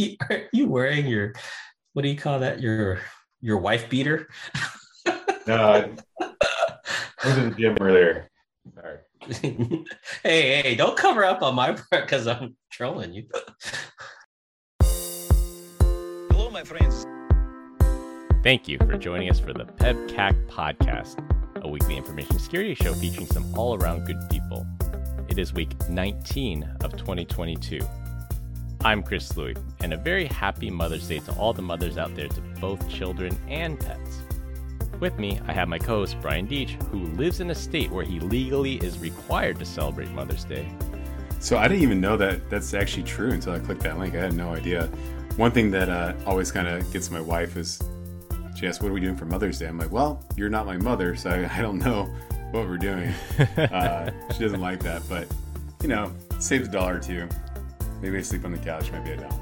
you, are you wearing your what do you call that? Your your wife beater? no, I went to the gym earlier. Sorry. hey, hey, don't cover up on my part because I'm trolling you. Hello, my friends. Thank you for joining us for the PEBCAK podcast, a weekly information security show featuring some all around good people. It is week 19 of 2022. I'm Chris Louie, and a very happy Mother's Day to all the mothers out there to both children and pets. With me, I have my co host Brian Deitch, who lives in a state where he legally is required to celebrate Mother's Day. So I didn't even know that that's actually true until I clicked that link. I had no idea. One thing that uh, always kind of gets my wife is she asks, What are we doing for Mother's Day? I'm like, Well, you're not my mother, so I, I don't know what we're doing. uh, she doesn't like that, but you know, saves a dollar or two. Maybe I sleep on the couch, maybe I don't.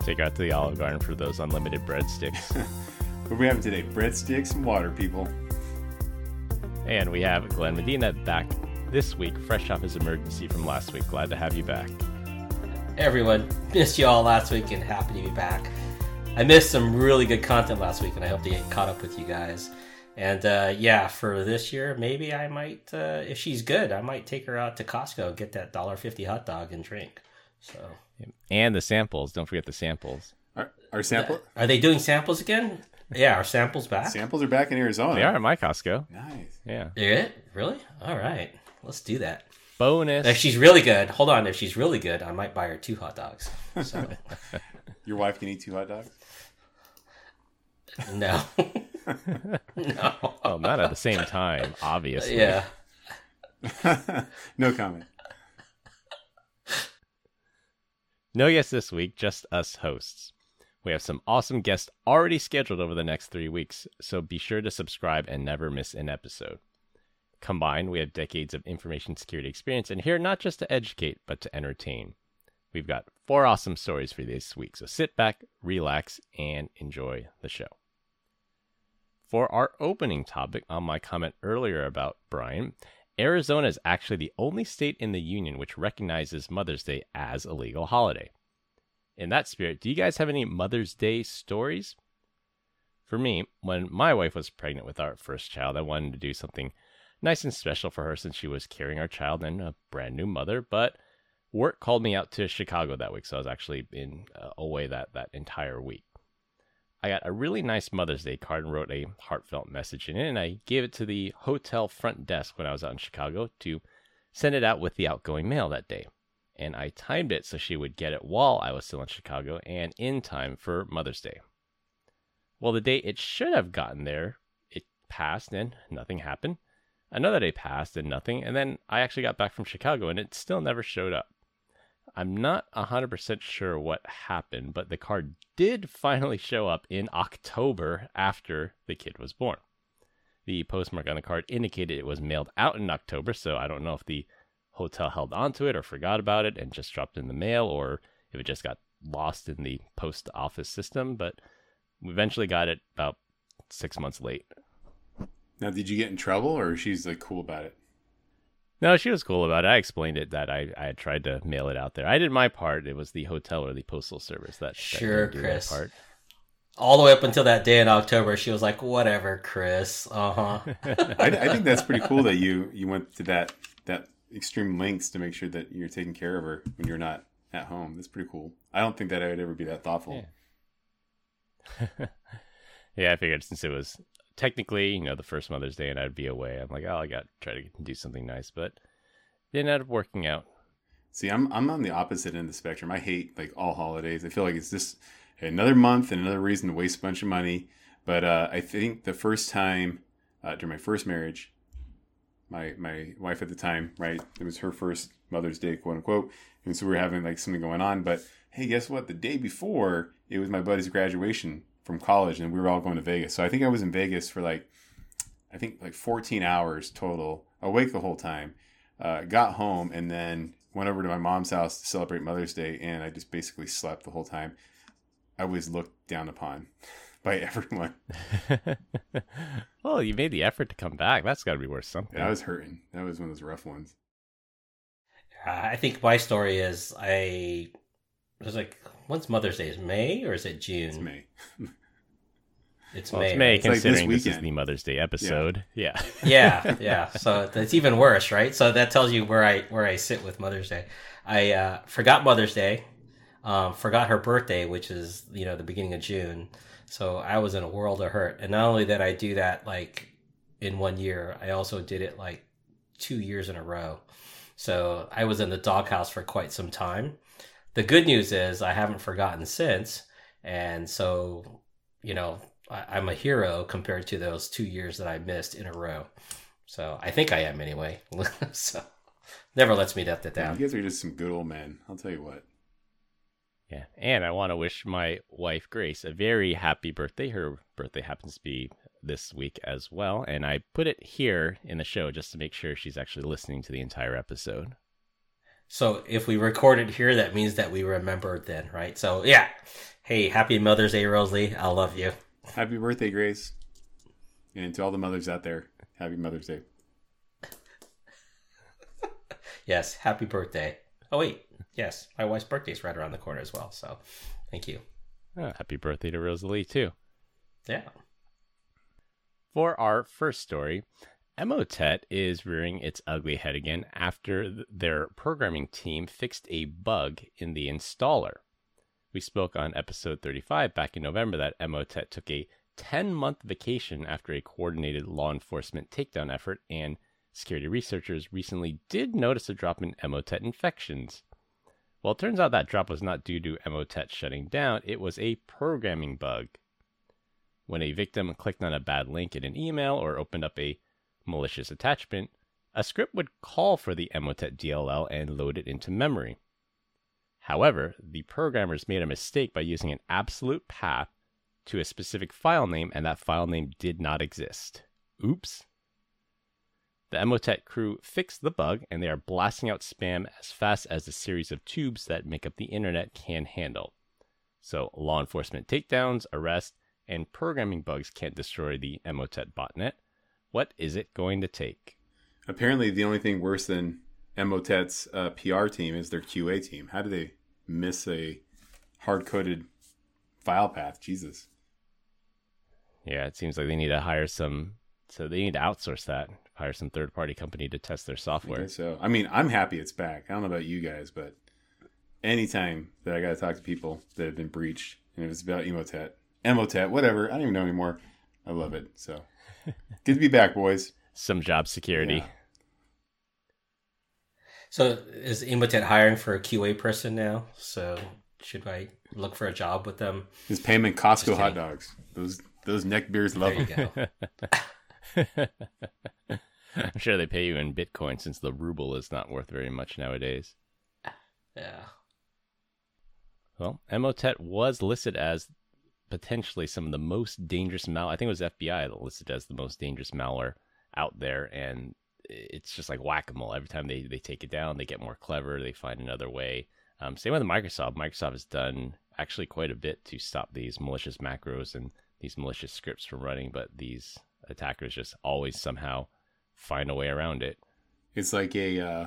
Take her out to the Olive Garden for those unlimited breadsticks. what we have today? Breadsticks and water, people. And we have Glenn Medina back this week, fresh off his emergency from last week. Glad to have you back. Everyone, missed you all last week and happy to be back. I missed some really good content last week, and I hope to get caught up with you guys. And uh, yeah, for this year, maybe I might, uh, if she's good, I might take her out to Costco, get that dollar fifty hot dog and drink. So and the samples. Don't forget the samples. Our, our sample? Are they doing samples again? Yeah, our samples back. Samples are back in Arizona. They are at my Costco. Nice. Yeah. Yeah. Really? All right. Let's do that. Bonus. If she's really good, hold on. If she's really good, I might buy her two hot dogs. So. Your wife can eat two hot dogs. No. no. Well, not at the same time, obviously. Yeah. no comment. No guests this week, just us hosts. We have some awesome guests already scheduled over the next three weeks, so be sure to subscribe and never miss an episode. Combined, we have decades of information security experience and here not just to educate, but to entertain. We've got four awesome stories for you this week, so sit back, relax, and enjoy the show. For our opening topic on my comment earlier about Brian, Arizona is actually the only state in the union which recognizes Mother's Day as a legal holiday. In that spirit, do you guys have any Mother's Day stories? For me, when my wife was pregnant with our first child, I wanted to do something nice and special for her since she was carrying our child and a brand new mother, but work called me out to Chicago that week, so I was actually in uh, away that that entire week. I got a really nice Mother's Day card and wrote a heartfelt message in it, and I gave it to the hotel front desk when I was out in Chicago to send it out with the outgoing mail that day. And I timed it so she would get it while I was still in Chicago and in time for Mother's Day. Well, the day it should have gotten there, it passed and nothing happened. Another day passed and nothing, and then I actually got back from Chicago and it still never showed up. I'm not 100% sure what happened, but the card did finally show up in October after the kid was born. The postmark on the card indicated it was mailed out in October, so I don't know if the hotel held onto it or forgot about it and just dropped in the mail or if it just got lost in the post office system, but we eventually got it about six months late. Now, did you get in trouble or she's like cool about it? No, she was cool about it. I explained it that I, I had tried to mail it out there. I did my part. It was the hotel or the postal service that sure, that Chris. part. All the way up until that day in October, she was like, "Whatever, Chris." Uh huh. I, I think that's pretty cool that you you went to that that extreme lengths to make sure that you're taking care of her when you're not at home. That's pretty cool. I don't think that I would ever be that thoughtful. Yeah. yeah, I figured since it was technically, you know, the first Mother's Day and I'd be away, I'm like, oh, I got to try to do something nice, but it ended up working out. See, I'm I'm on the opposite end of the spectrum. I hate like all holidays. I feel like it's just another month and another reason to waste a bunch of money. But uh, I think the first time uh, during my first marriage, my my wife at the time, right, it was her first Mother's Day, quote unquote, and so we were having like something going on. But hey, guess what? The day before, it was my buddy's graduation from college, and we were all going to Vegas. So I think I was in Vegas for like, I think like 14 hours total, awake the whole time. Uh, got home and then went over to my mom's house to celebrate Mother's Day, and I just basically slept the whole time. I was looked down upon by everyone. well, you made the effort to come back. That's got to be worth something. Yeah, I was hurting. That was one of those rough ones. I think my story is I was like When's Mother's Day? Is May or is it June? It's May. It's Well, May. it's May, It's like this considering this, is the Mother's Day episode. Yeah. yeah, yeah. So it's even worse, right? So that tells you where I where I sit with Mother's Day. I uh, forgot Mother's Day, um, forgot her birthday, which is you know the beginning of June. So I was in a world of hurt. And not only that I do that like in one year, I also did it like two years in a row. So I was in the doghouse for quite some time. The good news is I haven't forgotten since, and so you know I, I'm a hero compared to those two years that I missed in a row. So I think I am anyway. so never lets me let that down. you guys are just some good old men. I'll tell you what. Yeah. And I want to wish my wife, Grace, a very happy birthday. Her birthday happens to be this week as well. And I put it here in the show just to make sure she's actually listening to the entire episode. So if we record it here, that means that we remembered then, right? So yeah. Hey, happy Mother's Day, Rosalie. I love you. Happy birthday, Grace. And to all the mothers out there, happy Mother's Day. Yes, happy birthday. Oh wait, yes, my wife's birthday is right around the corner as well. So thank you. Oh, happy birthday to Rosalie, too. Yeah. For our first story, Emotet is rearing its ugly head again after their programming team fixed a bug in the installer. We spoke on episode 35 back in November that Emotet took a 10 month vacation after a coordinated law enforcement takedown effort, and security researchers recently did notice a drop in Emotet infections. Well, it turns out that drop was not due to Emotet shutting down, it was a programming bug. When a victim clicked on a bad link in an email or opened up a malicious attachment, a script would call for the Emotet DLL and load it into memory. However, the programmers made a mistake by using an absolute path to a specific file name, and that file name did not exist. Oops. The Emotet crew fixed the bug, and they are blasting out spam as fast as the series of tubes that make up the internet can handle. So, law enforcement takedowns, arrests, and programming bugs can't destroy the Emotet botnet. What is it going to take? Apparently, the only thing worse than Emotet's uh, PR team is their QA team. How do they miss a hard coded file path? Jesus. Yeah, it seems like they need to hire some. So they need to outsource that. Hire some third party company to test their software. guess so. I mean, I'm happy it's back. I don't know about you guys, but anytime that I got to talk to people that have been breached, and it was about Emotet, Emotet, whatever, I don't even know anymore. I love it. So good to be back, boys. Some job security. Yeah. So is Emotet hiring for a QA person now? So should I look for a job with them? His payment Costco hot dogs. Those those neck beers love There you them. go. I'm sure they pay you in Bitcoin since the ruble is not worth very much nowadays. Yeah. Well, Emotet was listed as potentially some of the most dangerous mal. I think it was FBI that listed as the most dangerous malware out there, and it's just like whack a mole. Every time they they take it down, they get more clever. They find another way. Um, same with Microsoft. Microsoft has done actually quite a bit to stop these malicious macros and these malicious scripts from running, but these attackers just always somehow find a way around it. It's like a uh,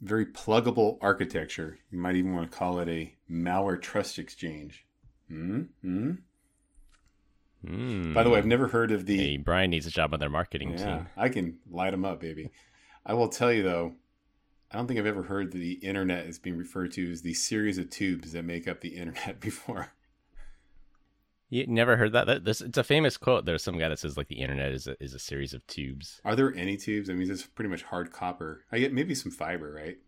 very pluggable architecture. You might even want to call it a malware trust exchange. hmm hmm Mm. By the way, I've never heard of the. Hey, Brian needs a job on their marketing yeah, team. I can light them up, baby. I will tell you though, I don't think I've ever heard that the internet is being referred to as the series of tubes that make up the internet before. You never heard that? that this, it's a famous quote. There's some guy that says like the internet is a, is a series of tubes. Are there any tubes? I mean, it's pretty much hard copper. I get maybe some fiber, right?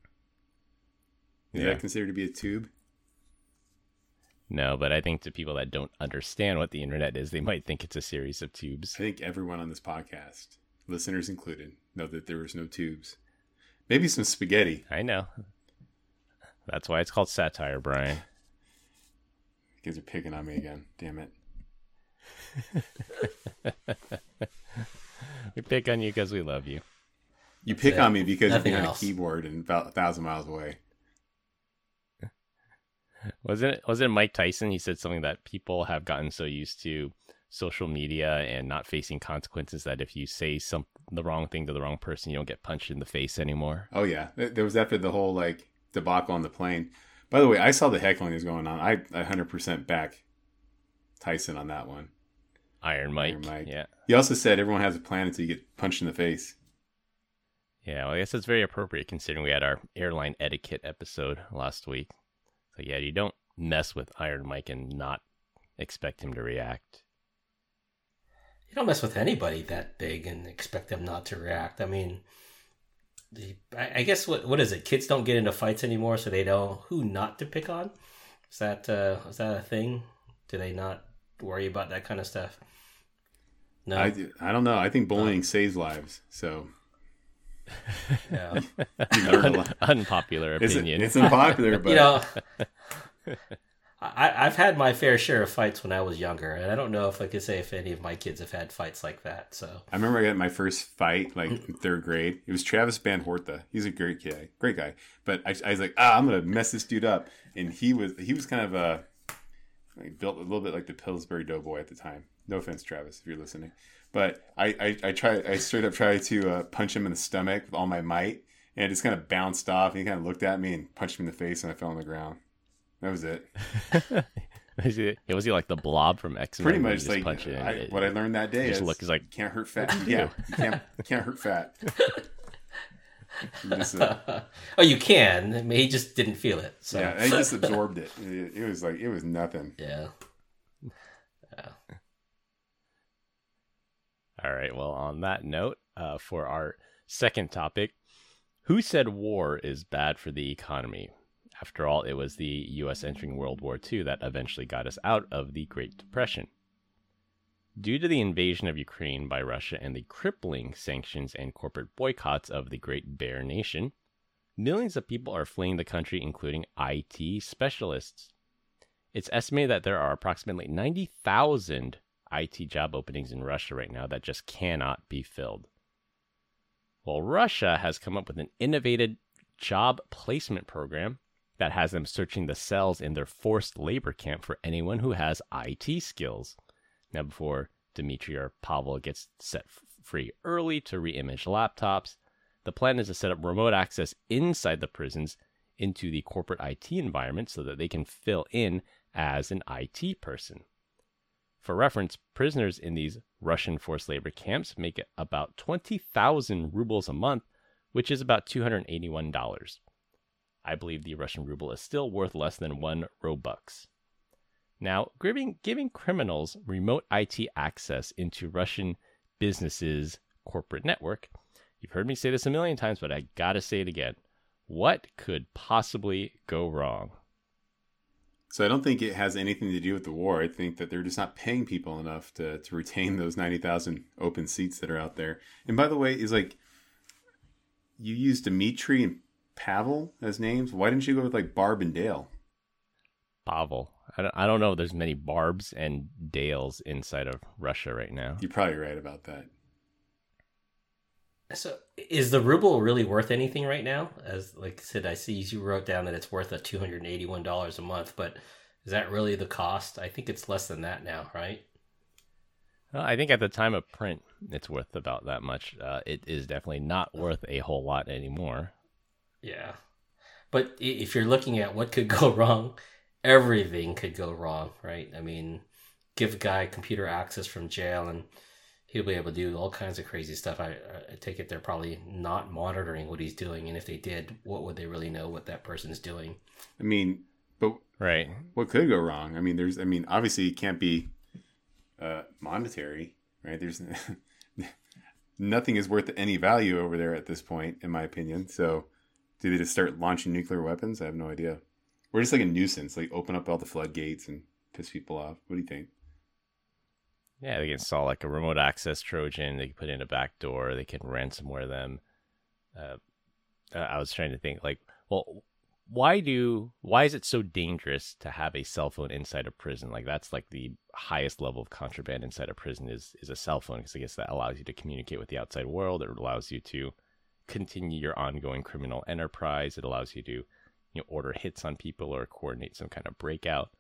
Is Yeah. that considered to be a tube? No, but I think to people that don't understand what the internet is, they might think it's a series of tubes. I think everyone on this podcast, listeners included, know that there was no tubes. Maybe some spaghetti. I know. That's why it's called satire, Brian. You guys are picking on me again. Damn it. We pick on you because we love you. You pick it. on me because you're Nothing behind a keyboard and about a thousand miles away. Wasn't it? Was it Mike Tyson? He said something that people have gotten so used to social media and not facing consequences that if you say some the wrong thing to the wrong person, you don't get punched in the face anymore. Oh yeah, there was after the whole like debacle on the plane. By the way, I saw the heckling is going on. I, I 100% back Tyson on that one. Iron Mike. Iron Mike. Yeah. He also said everyone has a plan until you get punched in the face. Yeah, well, I guess it's very appropriate considering we had our airline etiquette episode last week. So yeah, you don't mess with Iron Mike and not expect him to react. You don't mess with anybody that big and expect them not to react. I mean, the, I, I guess what what is it? Kids don't get into fights anymore, so they know who not to pick on. Is that uh, is that a thing? Do they not worry about that kind of stuff? No. I, I don't know. I think bullying saves lives. So yeah. you learn a Un- unpopular opinion. it's unpopular, but you know, I, I've had my fair share of fights when I was younger, and I don't know if I could say if any of my kids have had fights like that. So I remember I got my first fight like in third grade. It was Travis Van Horta. He's a great guy, great guy. But I, I was like, ah, I'm gonna mess this dude up. And he was he was kind of uh, like built a little bit like the Pillsbury Doughboy at the time. No offense, Travis, if you're listening. But I I, I try I straight up tried to uh, punch him in the stomach with all my might, and it just kind of bounced off. And he kind of looked at me and punched me in the face, and I fell on the ground. That was it. was, he, was he like the blob from X Men? Pretty much like punch it, I, it- what I learned that day just is look is like can't hurt fat. Yeah, you can't you can't hurt fat. Just, uh, oh, you can. I mean, he just didn't feel it. So Yeah, I just absorbed it. it. It was like it was nothing. yeah. All right. Well, on that note, uh, for our second topic, who said war is bad for the economy? After all, it was the U.S. entering World War II that eventually got us out of the Great Depression. Due to the invasion of Ukraine by Russia and the crippling sanctions and corporate boycotts of the Great Bear Nation, millions of people are fleeing the country, including IT specialists. It's estimated that there are approximately 90,000 IT job openings in Russia right now that just cannot be filled. Well, Russia has come up with an innovative job placement program that has them searching the cells in their forced labor camp for anyone who has IT skills. Now, before Dmitry or Pavel gets set free early to reimage laptops, the plan is to set up remote access inside the prisons into the corporate IT environment so that they can fill in as an IT person. For reference, prisoners in these Russian forced labor camps make about 20,000 rubles a month, which is about $281. I believe the Russian ruble is still worth less than one Robux. Now, giving, giving criminals remote IT access into Russian businesses' corporate network, you've heard me say this a million times, but I gotta say it again. What could possibly go wrong? So I don't think it has anything to do with the war. I think that they're just not paying people enough to, to retain those ninety thousand open seats that are out there. And by the way, is like you used Dimitri and Pavel as names. Why didn't you go with like Barb and Dale? Pavel. I don't, I don't know if there's many Barbs and Dales inside of Russia right now. You're probably right about that. So is the ruble really worth anything right now? As like I said, I see you wrote down that it's worth a two hundred and eighty one dollars a month, but is that really the cost? I think it's less than that now, right? Well, I think at the time of print, it's worth about that much. Uh, it is definitely not worth a whole lot anymore. Yeah. But if you're looking at what could go wrong, everything could go wrong, right? I mean, give a guy computer access from jail and he'll be able to do all kinds of crazy stuff. I, I take it they're probably not monitoring what he's doing. And if they did, what would they really know what that person's doing? I mean, but Right. what could go wrong? I mean, there's. I mean, obviously, it can't be uh, monetary, right? There's nothing is worth any value over there at this point, in my opinion. So, do they just start launching nuclear weapons? I have no idea. We're just like a nuisance, like open up all the floodgates and piss people off. What do you think? Yeah, they can install like a remote access Trojan. They can put in a backdoor. They can ransomware them. Uh, I was trying to think like, well, why do why is it so dangerous to have a cell phone inside a prison? Like that's like the highest level of contraband inside a prison is is a cell phone because I guess that allows you to communicate with the outside world. It allows you to continue your ongoing criminal enterprise. It allows you to you know order hits on people or coordinate some kind of breakout.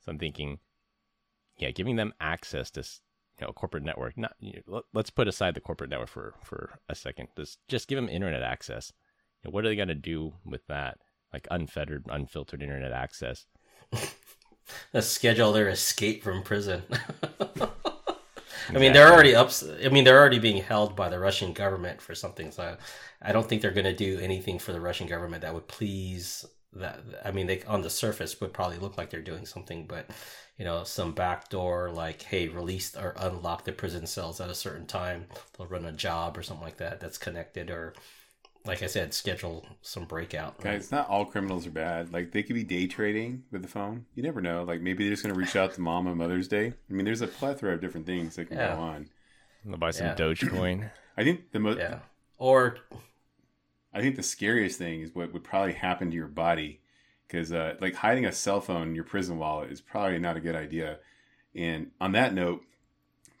So I'm thinking, yeah, giving them access to you know corporate network. Not you know, let- let's put aside the corporate network for for a second. Just just give them internet access. You know, what are they going to do with that? like unfettered, unfiltered internet access. schedule their escape from prison. I mean, they're already up. I mean, they're already being held by the Russian government for something. So, I don't think they're going to do anything for the Russian government that would please. That I mean, they on the surface would probably look like they're doing something, but you know, some backdoor like, hey, release or unlock the prison cells at a certain time. They'll run a job or something like that that's connected, or like I said, schedule some breakout. Right? Guys, not all criminals are bad. Like they could be day trading with the phone. You never know. Like maybe they're just gonna reach out to mom on Mother's Day. I mean, there's a plethora of different things that can Yeah. go on. They'll buy some Yeah. Dogecoin. I think the most Yeah. Or I think the scariest thing is what would probably happen to your body, because uh, like hiding a cell phone in your prison wallet is probably not a good idea. And on that note,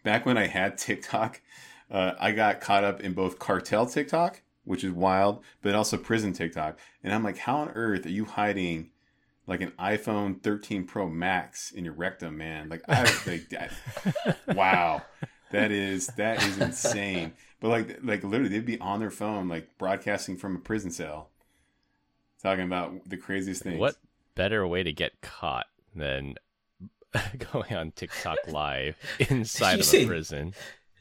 back when I had TikTok, uh, I got caught up in both cartel TikTok, which is wild, but also prison TikTok. And I'm like, how on earth are you hiding like an iPhone 13 Pro Max in your rectum, man? Like, I was like, wow, that is that is insane. But like, like literally, they'd be on their phone, like broadcasting from a prison cell, talking about the craziest things. What better way to get caught than going on TikTok live inside you of say- a prison?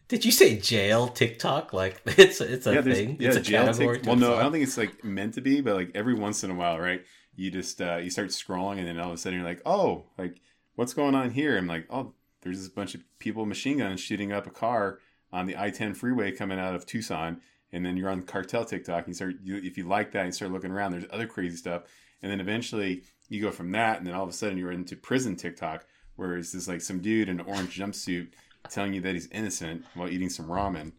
Did you say jail TikTok? Like it's it's a yeah, thing. Yeah, it's a jail category. Tik- to Well, no, I don't think it's like meant to be, but like every once in a while, right? You just uh, you start scrolling, and then all of a sudden you're like, oh, like what's going on here? I'm like, oh, there's this bunch of people machine guns shooting up a car on the I-10 freeway coming out of Tucson, and then you're on cartel TikTok. And you start, you, if you like that, you start looking around. There's other crazy stuff, and then eventually you go from that, and then all of a sudden you're into prison TikTok, where it's just like some dude in an orange jumpsuit telling you that he's innocent while eating some ramen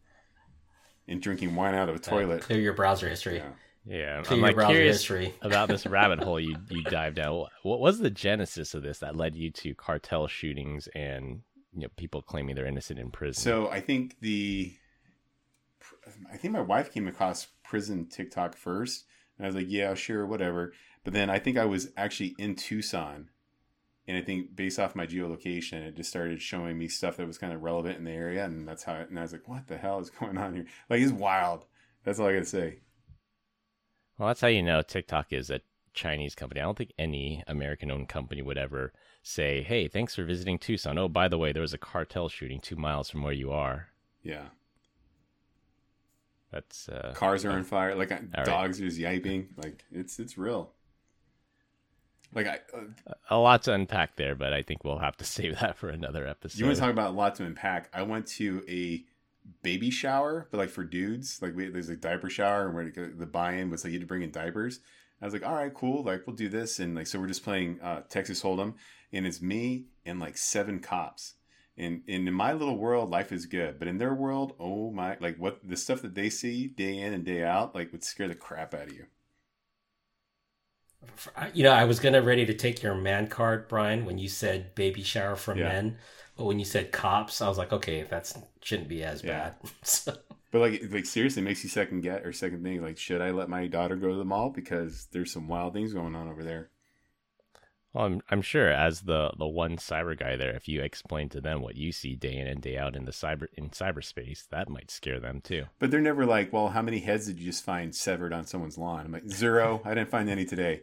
and drinking wine out of a toilet. Clear your browser history. Yeah. Yeah, I'm like curious history. about this rabbit hole you you dived down. What was the genesis of this that led you to cartel shootings and you know people claiming they're innocent in prison? So I think the, I think my wife came across prison TikTok first, and I was like, yeah, sure, whatever. But then I think I was actually in Tucson, and I think based off my geolocation, it just started showing me stuff that was kind of relevant in the area, and that's how. And I was like, what the hell is going on here? Like it's wild. That's all I gotta say. Well, that's how you know TikTok is a Chinese company. I don't think any American owned company would ever say, hey, thanks for visiting Tucson. Oh, by the way, there was a cartel shooting two miles from where you are. Yeah, That's uh, cars are on fire. Like right. dogs are just yiping. Like it's it's real. Like I, uh, a lot to unpack there, but I think we'll have to save that for another episode. You want to talk about a lot to unpack? I went to a baby shower, but like for dudes, like we, there's a diaper shower, and where the buy-in was like you had to bring in diapers. I was like, all right, cool, like we'll do this, and like so we're just playing uh, Texas Hold'em, and it's me and like seven cops. And, and in my little world, life is good, but in their world, oh my! Like what the stuff that they see day in and day out, like would scare the crap out of you. You know, I was gonna ready to take your man card, Brian, when you said baby shower for Yeah. men, when you said cops, I was like, okay, that's shouldn't be as Yeah. bad. so, But like, like seriously, it makes you second get or second think. Like, should I let my daughter go to the mall because there's some wild things going on over there? Well, I'm, I'm sure as the, the one cyber guy there, if you explain to them what you see day in and day out in the cyber in cyberspace, that might scare them too. But they're never like, well, how many heads did you just find severed on someone's lawn? I'm like, zero. I didn't find any today.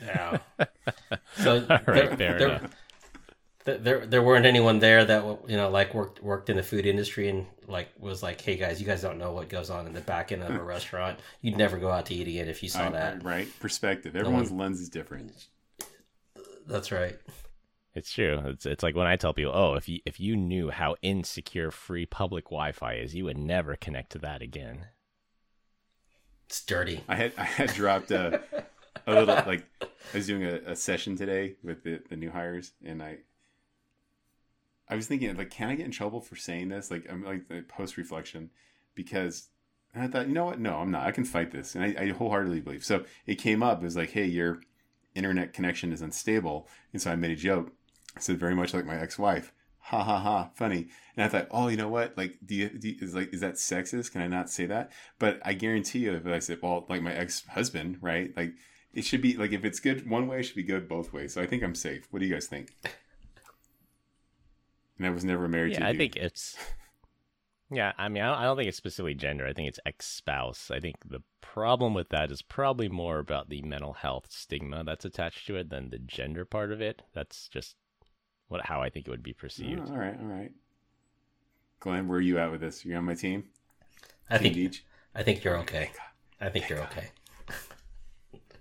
yeah. So All right, there, fair there, there, there weren't anyone there that you know like worked worked in the food industry and like was like, hey guys, you guys don't know what goes on in the back end of a restaurant. You'd never go out to eat again if you saw I- that. right? Perspective. Everyone's lens is different. That's right. It's true. It's it's like when I tell people, oh, if you if you knew how insecure free public Wi-Fi is, you would never connect to that again. It's dirty. I had I had dropped a, a little like I was doing a, a session today with the, the new hires, and I I was thinking like, can I get in trouble for saying this? Like, I'm like post reflection because I thought, you know what? No, I'm not. I can fight this, and I, I wholeheartedly believe. So it came up. It was like, hey, your internet connection is unstable, and so I made a joke. I said very much like my ex-wife. Ha ha ha! Funny. And I thought, oh, you know what? Like, do you, do you is like is that sexist? Can I not say that? But I guarantee you, if I said, well, like my ex-husband, right? Like, it should be like if it's good one way, it should be good both ways. So I think I'm safe. What do you guys think? And I was never married to. Yeah, a I dude. think it's Yeah, I mean, I don't, I don't think it's specifically gender. I think it's ex-spouse. I think the problem with that is probably more about the mental health stigma that's attached to it than the gender part of it. That's just what how I think it would be perceived. Oh, all right, all right. Glenn, where are you at with this? You're on my team? I Team think Deej? I think you're okay. I think you're okay.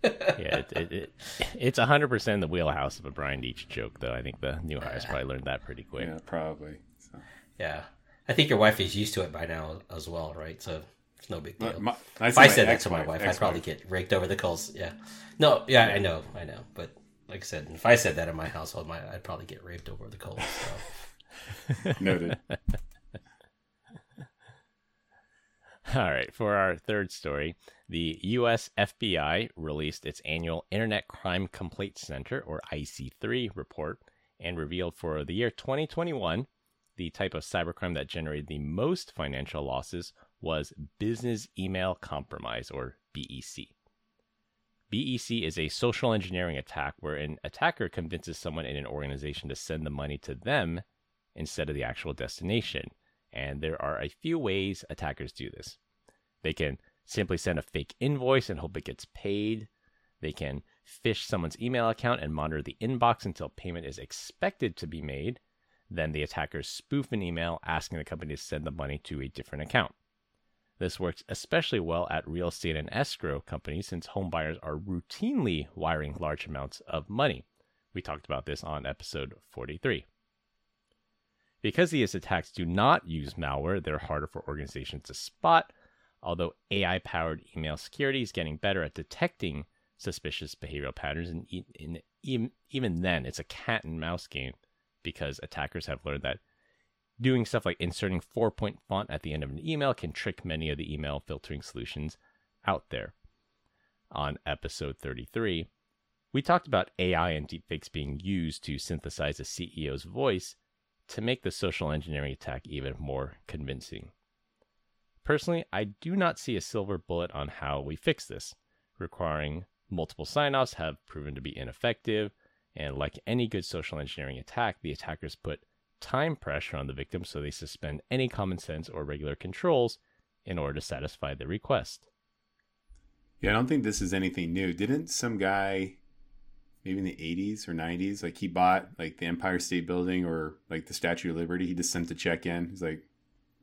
Yeah, it, it, it, it's hundred percent the wheelhouse of a Brian Deitch joke, though. I think the new hires probably learned that pretty quick. Yeah, probably. So. Yeah, I think your wife is used to it by now as well, right? So it's no big deal. My- my- if I said that to my ex-wife, I'd probably get raked over the coals. Yeah. No, yeah, I know, I know. But like I said, if I said that in my household, my, I'd probably get raped over the coals. So. Noted. All right, for our third story, the U.S. FBI released its annual Internet Crime Complaint Center, or IC3, report and revealed for the year 2021 the type of cybercrime that generated the most financial losses was business email compromise, or BEC. BEC is a social engineering attack where an attacker convinces someone in an organization to send the money to them instead of the actual destination. And there are a few ways attackers do this. They can simply send a fake invoice and hope it gets paid. They can phish someone's email account and monitor the inbox until payment is expected to be made. Then the attackers spoof an email asking the company to send the money to a different account. This works especially well at real estate and escrow companies since home buyers are routinely wiring large amounts of money. We talked about this on episode 43. Because these attacks do not use malware, they're harder for organizations to spot, although AI powered email security is getting better at detecting suspicious behavioral patterns. And even then, it's a cat and mouse game because attackers have learned that doing stuff like inserting four point font at the end of an email can trick many of the email filtering solutions out there. On episode 33, we talked about AI and deepfakes being used to synthesize a CEO's voice to make the social engineering attack even more convincing. Personally, I do not see a silver bullet on how we fix this. Requiring multiple sign offs have proven to be ineffective, and like any good social engineering attack, the attackers put time pressure on the victim so they suspend any common sense or regular controls in order to satisfy the request. Yeah, I don't think this is anything new. Didn't some guy, maybe in the 80s or 90s, like he bought like the Empire State Building or like the Statue of Liberty? He just sent a check in. He's like,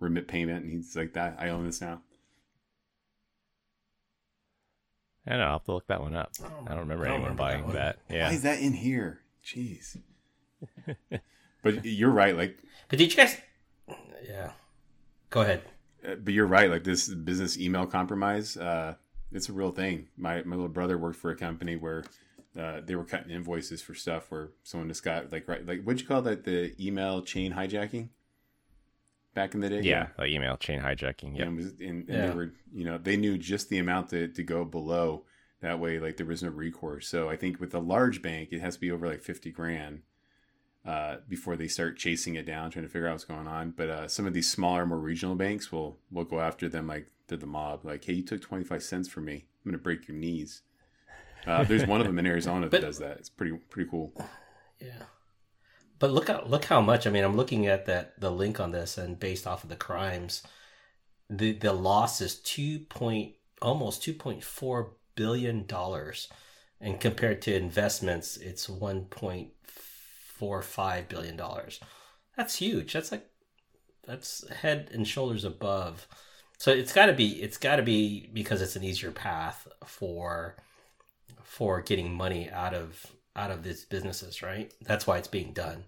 remit payment. And he's like, that, I own this now. I don't know, I'll have to look that one up. I don't remember I don't anyone remember buying that one. that. Why is that in here? Jeez. but you're right. Like, But did you guys? Yeah. Go ahead. uh, but you're right. Like this business email compromise, uh, it's a real thing. My my little brother worked for a company where uh, they were cutting invoices for stuff where someone just got like right like what'd you call that the email chain hijacking back in the day? Yeah, like email chain hijacking. Yeah. Yeah. And, was, and, and Yeah. they were you know they knew just the amount to, to go below. That way, like there was no recourse. So I think with a large bank, it has to be over like fifty grand uh, before they start chasing it down, trying to figure out what's going on. But uh, some of these smaller, more regional banks will will go after them like they're the mob. Like, hey, you took twenty five cents from me. I'm gonna break your knees. Uh, there's one of them in Arizona that does that. It's pretty pretty cool. Yeah. But look how look how much. I mean, I'm looking at that the link on this, and based off of the crimes, the the loss is two point almost two point four billion dollars, and compared to investments, it's one point four five billion dollars. That's huge. That's like that's head and shoulders above. So it's got to be it's got to be because it's an easier path for for getting money out of out of these businesses, right? That's why it's being done.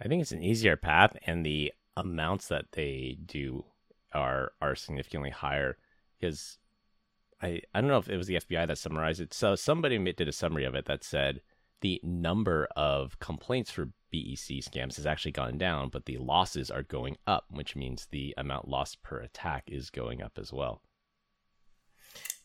I think it's an easier path, and the amounts that they do are are significantly higher. Because I I don't know if it was the FBI that summarized it. So somebody did a summary of it that said the number of complaints for BEC scams has actually gone down, but the losses are going up, which means the amount lost per attack is going up as well.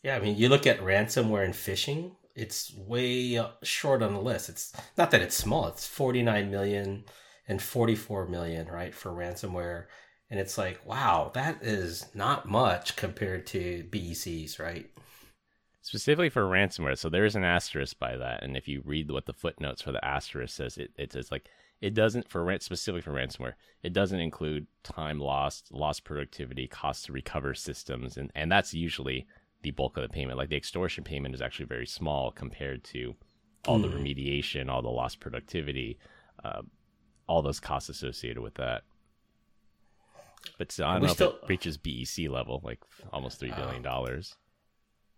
Yeah, I mean, you look at ransomware and phishing, it's way short on the list. It's not that it's small, it's 49 million and 44 million, right, for ransomware. And it's like, wow, that is not much compared to BECs, right? specifically for ransomware. So there is an asterisk by that, and if you read what the footnotes for the asterisk says, it, it says like it doesn't for rent specifically for ransomware. It doesn't include time lost, lost productivity, cost to recover systems, and and that's usually the bulk of the payment. Like the extortion payment is actually very small compared to all the remediation, all the lost productivity, uh, all those costs associated with that. But still, I don't We know still- if it reaches BEC level, like almost three billion dollars.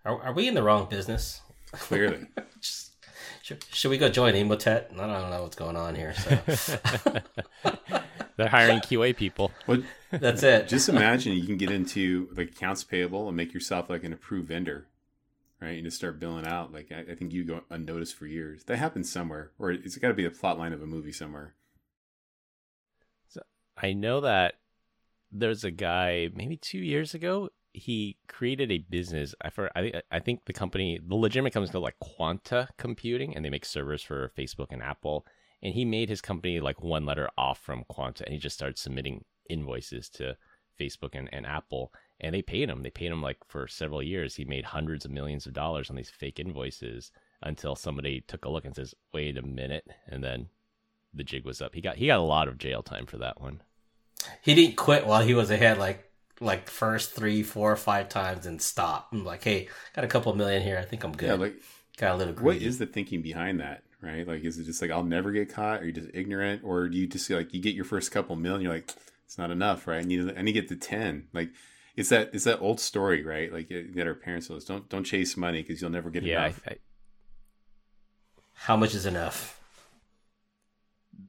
Are, are we in the wrong business? Clearly. Just- should, should we go join Emotet? I don't know what's going on here. So They're hiring QA people. Well, that's it. just imagine you can get into like accounts payable and make yourself like an approved vendor, right? And just start billing out. Like I, I think you go unnoticed for years. That happens somewhere, or it's got to be a plot line of a movie somewhere. So I know that there's a guy maybe two years ago. He created a business. I for I think I think the company, the legitimate company is called like Quanta Computing, and they make servers for Facebook and Apple. And he made his company like one letter off from Quanta, and he just started submitting invoices to Facebook and, and Apple, and they paid him. They paid him like for several years. He made hundreds of millions of dollars on these fake invoices until somebody took a look and says, "Wait a minute," and then the jig was up. He got he got a lot of jail time for that one. He didn't quit while he was ahead, like like first three, four, five times, and stop. I'm like, hey, got a couple million here. I think I'm good. Yeah, like got a little what greedy. is the thinking behind that, right? Like, is it just like I'll never get caught? Are you just ignorant, or do you just see like you get your first couple million, you're like it's not enough, right? I need I need to get to ten. Like, it's that it's that old story, right? Like that our parents told us, don't don't chase money because you'll never get yeah, I, enough. I, How much is enough?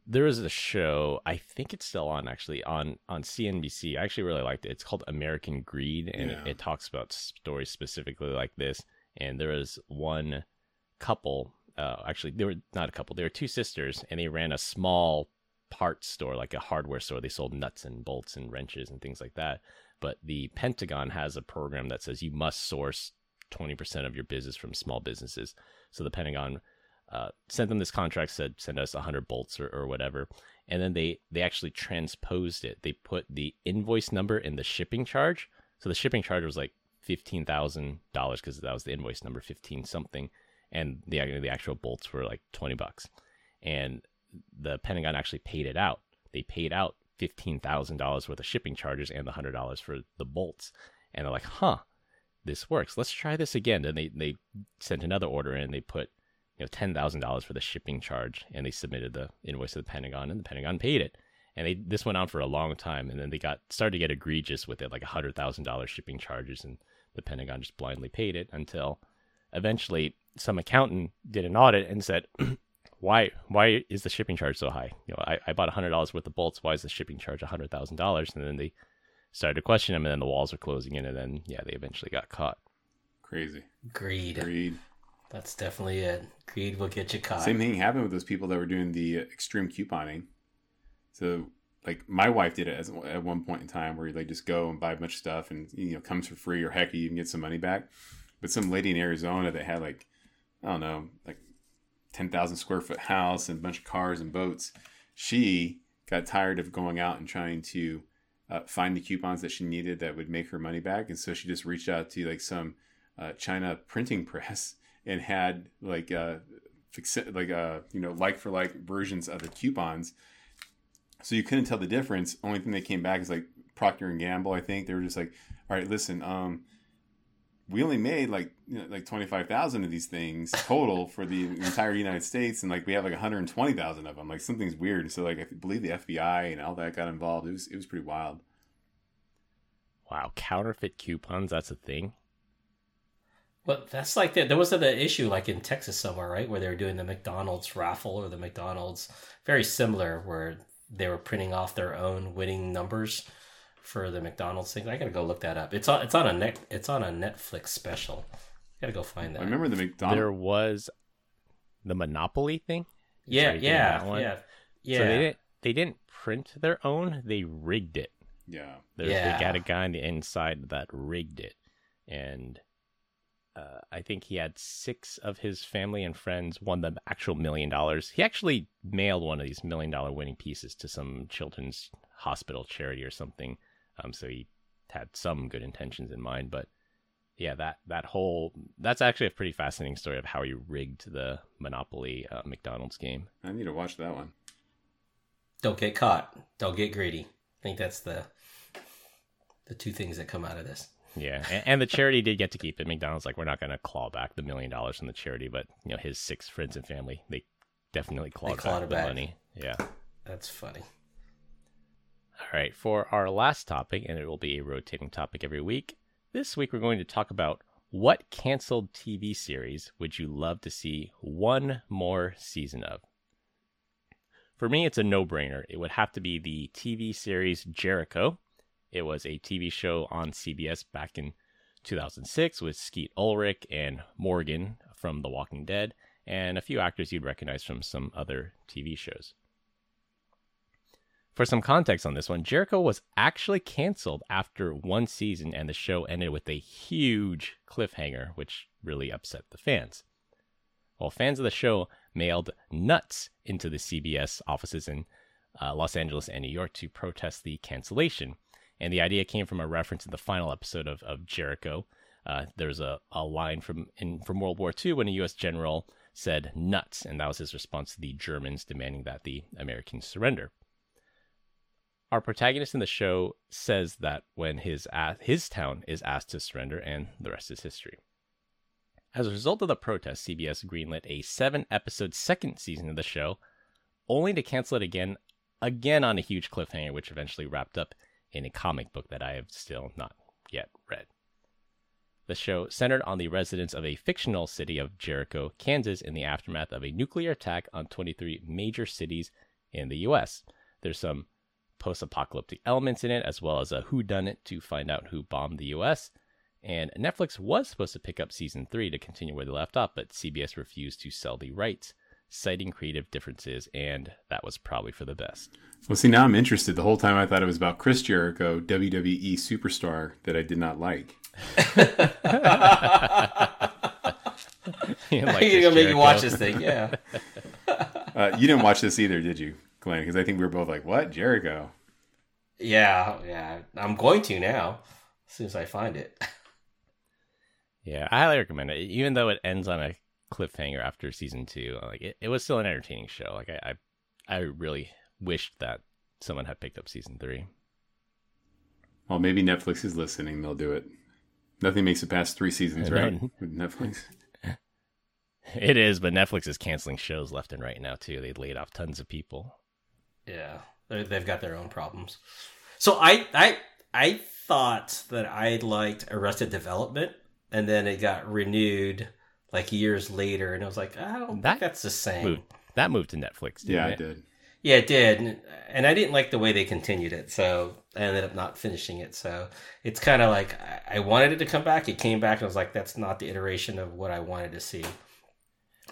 there was a show. I think it's still on actually on on CNBC. I actually really liked it. It's called American Greed, and Yeah. it, it talks about stories specifically like this. And there was one couple. Uh, actually, they were not a couple. They were two sisters, and they ran a small parts store, like a hardware store. They sold nuts and bolts and wrenches and things like that. But the Pentagon has a program that says you must source 20% of your business from small businesses. So the Pentagon uh, sent them this contract, said send us 100 bolts or, or whatever. And then they, they actually transposed it. They put the invoice number in the shipping charge. So the shipping charge was like $15,000 because that was the invoice number, 15 something. And the, the actual bolts were like 20 bucks. And the Pentagon actually paid it out. They paid out $15,000 worth of shipping charges and the $100 for the bolts. And they're like, huh, this works. Let's try this again. And they, they sent another order in. They put you know ten thousand dollars for the shipping charge, and they submitted the invoice to the Pentagon, and the Pentagon paid it. And they this went on for a long time, and then they got started to get egregious with it, like a hundred thousand dollars shipping charges, and the Pentagon just blindly paid it until eventually some accountant did an audit and said, "Why why is the shipping charge so high? You know, I, I bought a hundred dollars worth of bolts. Why is the shipping charge a hundred thousand dollars?" And then they started to question him, and then the walls were closing in, and then yeah, they eventually got caught. Crazy. Greed. Greed. That's definitely it. Greed will get you caught. Same thing happened with those people that were doing the uh, extreme couponing. So, like my wife did it as, at one point in time, where you like just go and buy a bunch of stuff, and you know comes for free, or heck, you even get some money back. But some lady in Arizona that had like I don't know, like ten thousand square foot house and a bunch of cars and boats, she got tired of going out and trying to uh, find the coupons that she needed that would make her money back, and so she just reached out to like some uh, China printing press and had like uh fixi- like uh you know like for like versions of the coupons. So you couldn't tell the difference. Only thing that came back is like procter and gamble i think. They were just like all right listen um we only made like you know, like 25,000 of these things total for the entire United States and like we have like 120,000 of them like something's weird. So like I believe the FBI and all that got involved. It was it was pretty wild. Wow, counterfeit coupons, that's a thing. Well, that's like the, there was an issue like in Texas somewhere, right, where they were doing the McDonald's raffle or the McDonald's very similar, where they were printing off their own winning numbers for the McDonald's thing. I gotta go look that up. It's on it's on a net it's on a Netflix special. I gotta go find that. I remember the McDonald's There was the Monopoly thing. yeah, Sorry, yeah, yeah, yeah. So they didn't they didn't print their own, they rigged it. yeah There's, Yeah. They got a guy on the inside that rigged it. And uh, I think he had six of his family and friends won the actual million dollars. He actually mailed one of these million dollar winning pieces to some children's hospital charity or something. Um, so he had some good intentions in mind, but yeah, that that whole that's actually a pretty fascinating story of how he rigged the Monopoly uh, McDonald's game. I need to watch that one. Don't get caught. Don't get greedy. I think that's the the two things that come out of this. Yeah, and, and the charity did get to keep it. McDonald's like we're not going to claw back the million dollars from the charity, but you know his six friends and family they definitely clawed, clawed back it the back. money. Yeah. That's funny. All right, for our last topic, and it will be a rotating topic every week. This week we're going to talk about what canceled TV series would you love to see one more season of? For me, it's a no brainer. It would have to be the TV series Jericho. It was a TV show on CBS back in 2006 with Skeet Ulrich and Morgan from The Walking Dead, and a few actors you'd recognize from some other TV shows. For some context on this one, Jericho was actually canceled after one season, and the show ended with a huge cliffhanger, which really upset the fans. Well, fans of the show mailed nuts into the CBS offices in uh, Los Angeles and New York to protest the cancellation. And the idea came from a reference in the final episode of, of Jericho. Uh, there's a, a line from in from World War II when a U.S. general said nuts, and that was his response to the Germans demanding that the Americans surrender our protagonist in the show says that when his his town is asked to surrender, and the rest is history. As a result of the protest, CBS greenlit a seven-episode second season of the show, only to cancel it again, again on a huge cliffhanger, which eventually wrapped up in a comic book that I have still not yet read. The show centered on the residents of a fictional city of Jericho, Kansas, in the aftermath of a nuclear attack on 23 major cities in the U.S. There's some post-apocalyptic elements in it, as well as a whodunit to find out who bombed the U.S. And Netflix was supposed to pick up season three to continue where they left off, but CBS refused to sell the rights, citing creative differences, and that was probably for the best. Well, see, now I'm interested. The whole time I thought it was about Chris Jericho, WWE superstar that I did not like. You like You're gonna make me watch this thing, yeah. Uh, you didn't watch this either, did you, Glenn? Because I think we were both like, "What, Jericho?" yeah, yeah. I'm going to now. As soon as I find it. Yeah, I highly recommend it. Even though it ends on a cliffhanger after season two, like it, it was still an entertaining show. Like I, I, I really wished that someone had picked up season three. Well, maybe Netflix is listening. They'll do it. Nothing makes it past three seasons, right? With Netflix. It is, but Netflix is canceling shows left and right now too. They laid off tons of people. Yeah, they're- they've got their own problems. So I, I, I thought that I liked Arrested Development, and then it got renewed like years later, and I was like, I don't That think that's the same. Moved that moved to Netflix. Didn't yeah, I it? did. Yeah, it did, and- and I didn't like the way they continued it, so I ended up not finishing it. So it's kind of like I- I wanted it to come back. It came back, and I was like, that's not the iteration of what I wanted to see.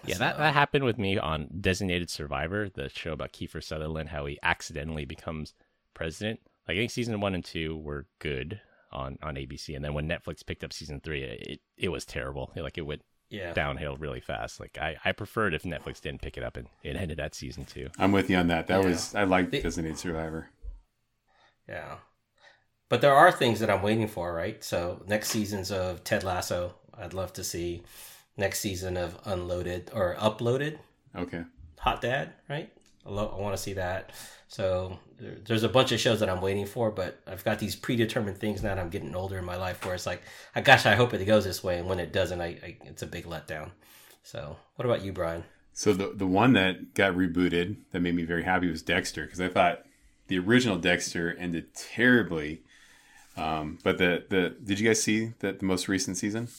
Yeah, that, that happened with me on Designated Survivor, the show about Kiefer Sutherland, how he accidentally becomes president. Like I think season one and two were good on, on ABC, and then when Netflix picked up season three, it it was terrible. Like it went Yeah, downhill really fast. Like I, I preferred if Netflix didn't pick it up and it ended at season two. I'm with you on that. That Yeah. was I liked The- Designated Survivor. Yeah. But there are things that I'm waiting for, right? So next seasons of Ted Lasso, I'd love to see. Next season of Unloaded or Uploaded, Okay. Hot Dad, right? I, I want to see that. So there, there's a bunch of shows that I'm waiting for, but I've got these predetermined things now that I'm getting older in my life where it's like, I gosh, I hope it goes this way, and when it doesn't, I, I it's a big letdown. So what about you, Brian? So the the one that got rebooted that made me very happy was Dexter because I thought the original Dexter ended terribly. Um, but the the did you guys see that the most recent season?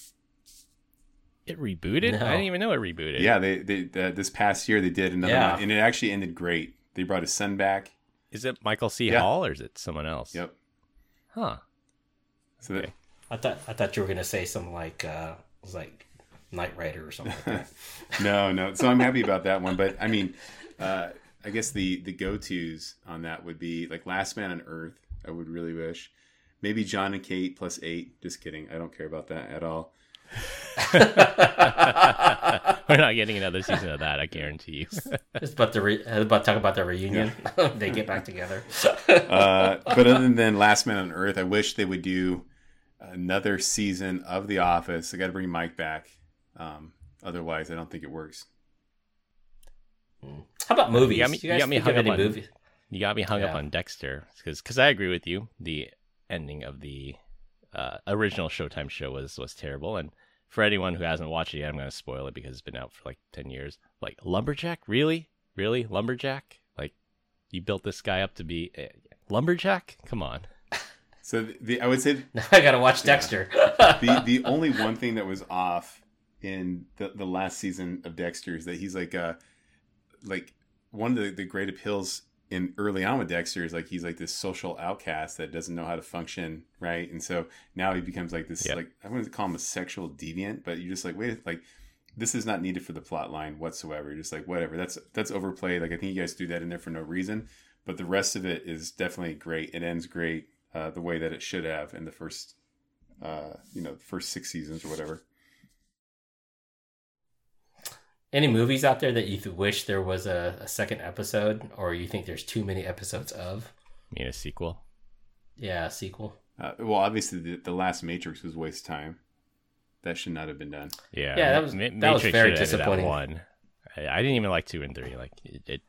It rebooted? No. I didn't even know it rebooted. Yeah, they they uh, this past year they did another Yeah. one and it actually ended great. They brought his son back. Is it Michael C. Yeah. Hall or is it someone else? Yep. Huh. So that, Okay. I thought I thought you were gonna say something like uh, it was like Knight Rider or something like that. no, no. So I'm happy about that one. But I mean, uh, I guess the the go tos on that would be like Last Man on Earth. I would really wish. Maybe Jon and Kate plus eight. Just kidding. I don't care about that at all. We're not getting another season of that, I guarantee you. Just about the re- about to talk about the reunion. they get back together. Uh, but other than Last Man on Earth, I wish they would do another season of The Office. I got to bring Mike back. Um, otherwise, I don't think it works. How about movies? got me- you you got me hung up on- movies? You got me hung up on Dexter because I agree with you. The ending of the uh, original Showtime show was was terrible, and for anyone who hasn't watched it yet, I'm going to spoil it because it's been out for like ten years. Like Lumberjack, really, really Lumberjack? Like you built this guy up to be uh, Lumberjack? Come on. So the, the I would say Now I gotta watch Dexter. the the only one thing that was off in the, the last season of Dexter is that he's like uh like one of the, the great appeals in early on with Dexter is like he's like this social outcast that doesn't know how to function, right? And so now he becomes like this Yeah. like I wouldn't call him a sexual deviant, but you're just like, wait, like this is not needed for the plot line whatsoever. You're just like, whatever, that's that's overplayed. Like I think you guys threw that in there for no reason. But the rest of it is definitely great. It ends great, uh, the way that it should have in the first uh, you know, first six seasons or whatever. Any movies out there that you th- wish there was a, a second episode, or you think there's too many episodes of? You mean a sequel? Yeah, a sequel. Uh, well, obviously, the, the last Matrix was waste time. That should not have been done. Yeah, Yeah, that was- Ma- that was very should've ended at disappointing. One, I, I didn't even like two and three. Like it, it,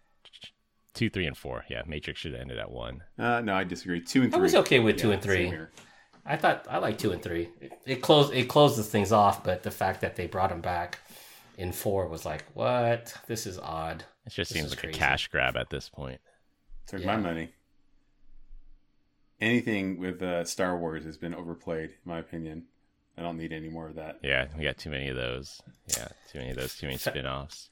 two, three, and four. Yeah, Matrix should have ended at one. Uh, no, I disagree. Two and three I three. was okay with two and three. I thought I like two and three. It, it closed it closes things off, but the fact that they brought him back in four was like, what? This is odd. It just This seems like crazy. a cash grab at this point. Took Yeah. my money. Anything with uh, Star Wars has been overplayed, in my opinion. I don't need any more of that. Yeah, we got too many of those. Yeah, too many of those. Too many Fa- spin-offs.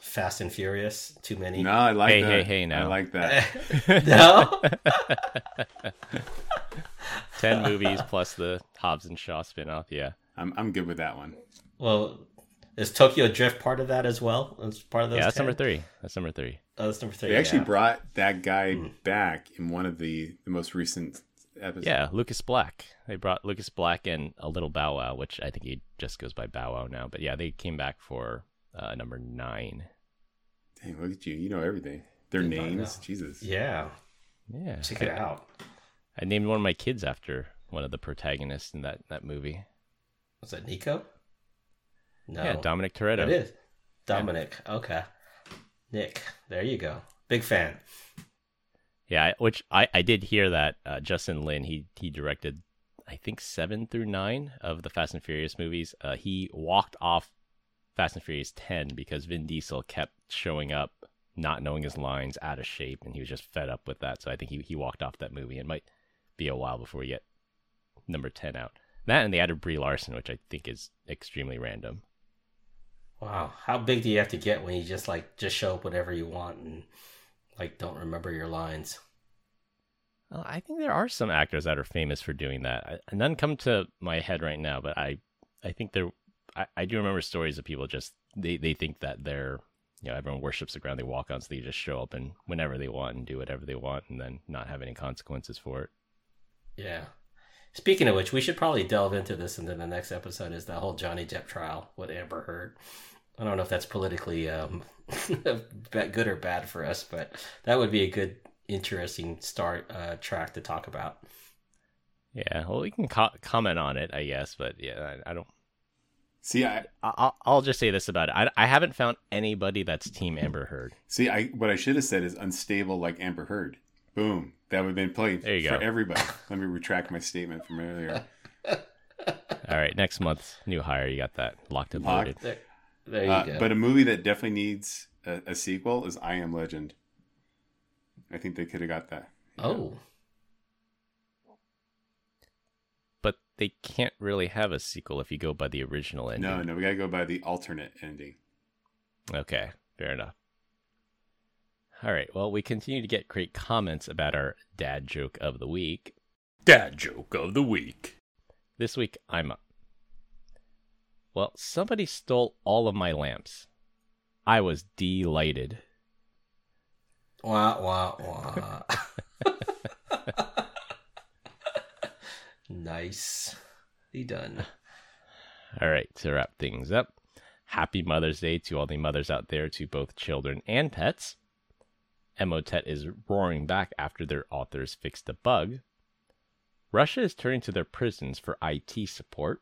Fast and Furious, too many. No, I like Hey, that. hey, hey, now. I like that. no. Ten movies plus the Hobbs and Shaw spin-off. Yeah, I'm I'm good with that one. well, is Tokyo Drift part of that as well? As part of those? yeah. That's 10? number three. That's number three. Oh, that's number three. They actually yeah. brought that guy Hmm. back in one of the, the most recent episodes. Yeah, Lucas Black. They brought Lucas Black and a little Bow Wow, which I think he just goes by Bow Wow now. But yeah, they came back for uh, number nine. Dang, look at you. You know everything. Their Did not names. Jesus. Yeah, Yeah, check I, it out. I named one of my kids after one of the protagonists in that that movie. Was that Nico? No, Yeah, Dominic Toretto. It is Dominic. Okay, Nick. There you go. Big fan. Yeah, which I, I did hear that uh, Justin Lin he he directed I think seven through nine of the Fast and Furious movies. Uh, he walked off Fast and Furious ten because Vin Diesel kept showing up, not knowing his lines, out of shape, and he was just fed up with that. So I think he he walked off that movie. It might be a while before we get number ten out. That and they added Brie Larson, which I think is extremely random. Wow, how big do you have to get when you just like just show up whatever you want and like don't remember your lines? Well, I think there are some actors that are famous for doing that. I, none come to my head right now, but I, I think there, I, I do remember stories of people just they, they think that they're, you know, everyone worships the ground they walk on, so they just show up and whenever they want and do whatever they want, and then not have any consequences for it. Yeah. Speaking of which, we should probably delve into this, and then the next episode is that whole Johnny Depp trial with Amber Heard. I don't know if that's politically um, good or bad for us, but that would be a good, interesting start uh, track to talk about. Yeah, well, we can co- comment on it, I guess, but yeah, I, I don't. See, I I- I'll, I'll just say this about it: I, I haven't found anybody that's Team Amber Heard. see. I what I should have said is unstable like Amber Heard. Boom. That would have been played There you for go. everybody. Let me retract my statement from earlier. All right, next month's new hire. You got that locked and Locked. loaded. There, there you Uh, go. but a movie that definitely needs a, a sequel is I Am Legend. I think they could have got that. oh, But they can't really have a sequel if you go by the original ending. No, no, we gotta go by the alternate ending. Okay, fair enough. All right, well, we continue to get great comments about our dad joke of the week. Dad joke of the week. This week, I'm up. Well, somebody stole all of my lamps. I was delighted. wah wah wah. Nicely done. All right, to wrap things up, happy Mother's Day to all the mothers out there, to both children and pets. Emotet is roaring back after their authors fixed a bug. Russia is turning to their prisons for IT support.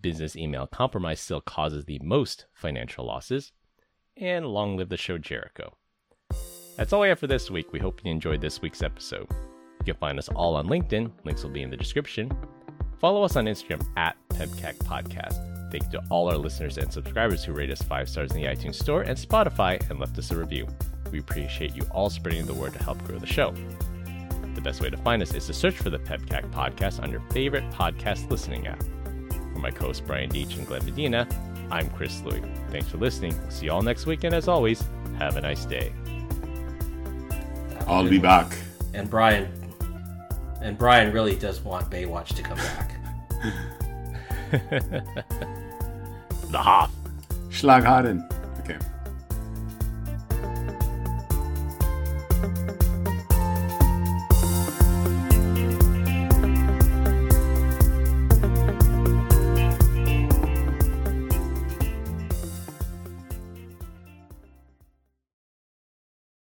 Business email compromise still causes the most financial losses. And long live the show Jericho. That's all we have for this week. We hope you enjoyed this week's episode. You can find us all on LinkedIn. Links will be in the description. Follow us on Instagram at PEBCAK Podcast. Thank you to all our listeners and subscribers who rate us five stars in the iTunes Store and Spotify and left us a review. We appreciate you all spreading the word to help grow the show. The best way to find us is to search for the PEBCAK Podcast on your favorite podcast listening app. For my co-hosts Brian Deitch and Glenn Medina, I'm Chris Louie. Thanks for listening. We'll see you all next week, and as always, have a nice day. I'll be back. And Brian, and Brian really does want Baywatch to come back. the Hoff. Schlaghaden.